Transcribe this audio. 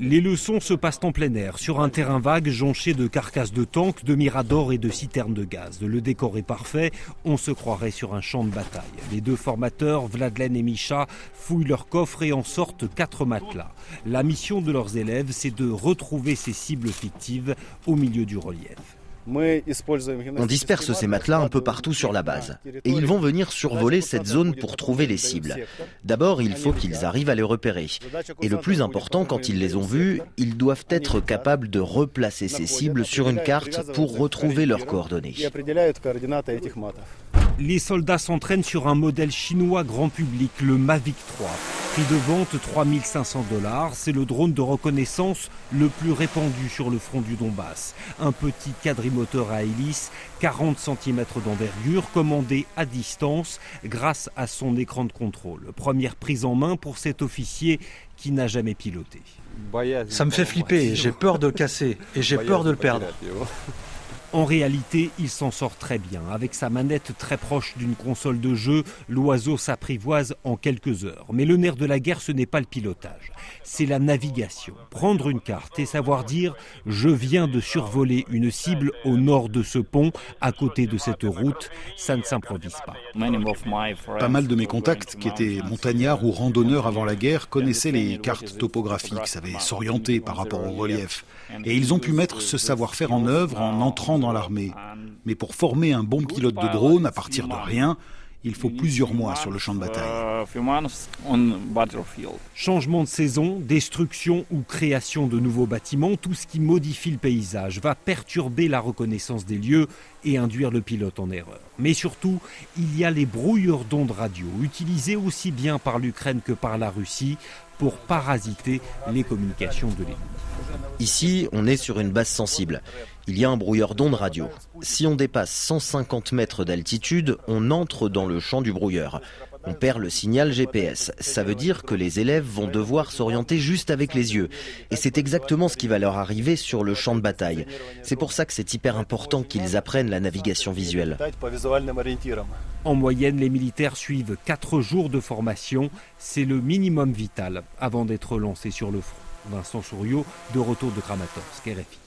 Les leçons se passent en plein air, sur un terrain vague jonché de carcasses de tanks, de miradors et de citernes de gaz. Le décor est parfait, on se croirait sur un champ de bataille. Les deux formateurs, Vladlen et Misha, fouillent leur coffre et en sortent quatre matelas. La mission de leurs élèves, c'est de retrouver ces cibles fictives au milieu du relief. On disperse ces matelas un peu partout sur la base. Et ils vont venir survoler cette zone pour trouver les cibles. D'abord, il faut qu'ils arrivent à les repérer. Et le plus important, quand ils les ont vus, ils doivent être capables de replacer ces cibles sur une carte pour retrouver leurs coordonnées. Les soldats s'entraînent sur un modèle chinois grand public, le Mavic 3. Prix de vente 3500 dollars, c'est le drone de reconnaissance le plus répandu sur le front du Donbass. Un petit quadrimoteur à hélice, 40 cm d'envergure, commandé à distance grâce à son écran de contrôle. Première prise en main pour cet officier qui n'a jamais piloté. Ça me fait flipper, j'ai peur de le casser et j'ai peur de le perdre. En réalité, il s'en sort très bien. Avec sa manette très proche d'une console de jeu, l'oiseau s'apprivoise en quelques heures. Mais le nerf de la guerre, ce n'est pas le pilotage, c'est la navigation. Prendre une carte et savoir dire je viens de survoler une cible au nord de ce pont, à côté de cette route, ça ne s'improvise pas. Pas mal de mes contacts, qui étaient montagnards ou randonneurs avant la guerre, connaissaient les cartes topographiques, savaient s'orienter par rapport au relief. Et ils ont pu mettre ce savoir-faire en œuvre en entrant l'armée. Mais pour former un bon pilote de drone à partir de rien, il faut plusieurs mois sur le champ de bataille. Changement de saison, destruction ou création de nouveaux bâtiments, tout ce qui modifie le paysage va perturber la reconnaissance des lieux et induire le pilote en erreur. Mais surtout, il y a les brouilleurs d'ondes radio, utilisés aussi bien par l'Ukraine que par la Russie pour parasiter les communications de l'ennemi. Ici, on est sur une base sensible. Il y a un brouilleur d'ondes radio. Si on dépasse 150 mètres d'altitude, on entre dans le champ du brouilleur. On perd le signal GPS. Ça veut dire que les élèves vont devoir s'orienter juste avec les yeux. Et c'est exactement ce qui va leur arriver sur le champ de bataille. C'est pour ça que c'est hyper important qu'ils apprennent la navigation visuelle. En moyenne, les militaires suivent 4 jours de formation. C'est le minimum vital avant d'être lancés sur le front. Vincent Souriau, de retour de Kramatorsk, RFI.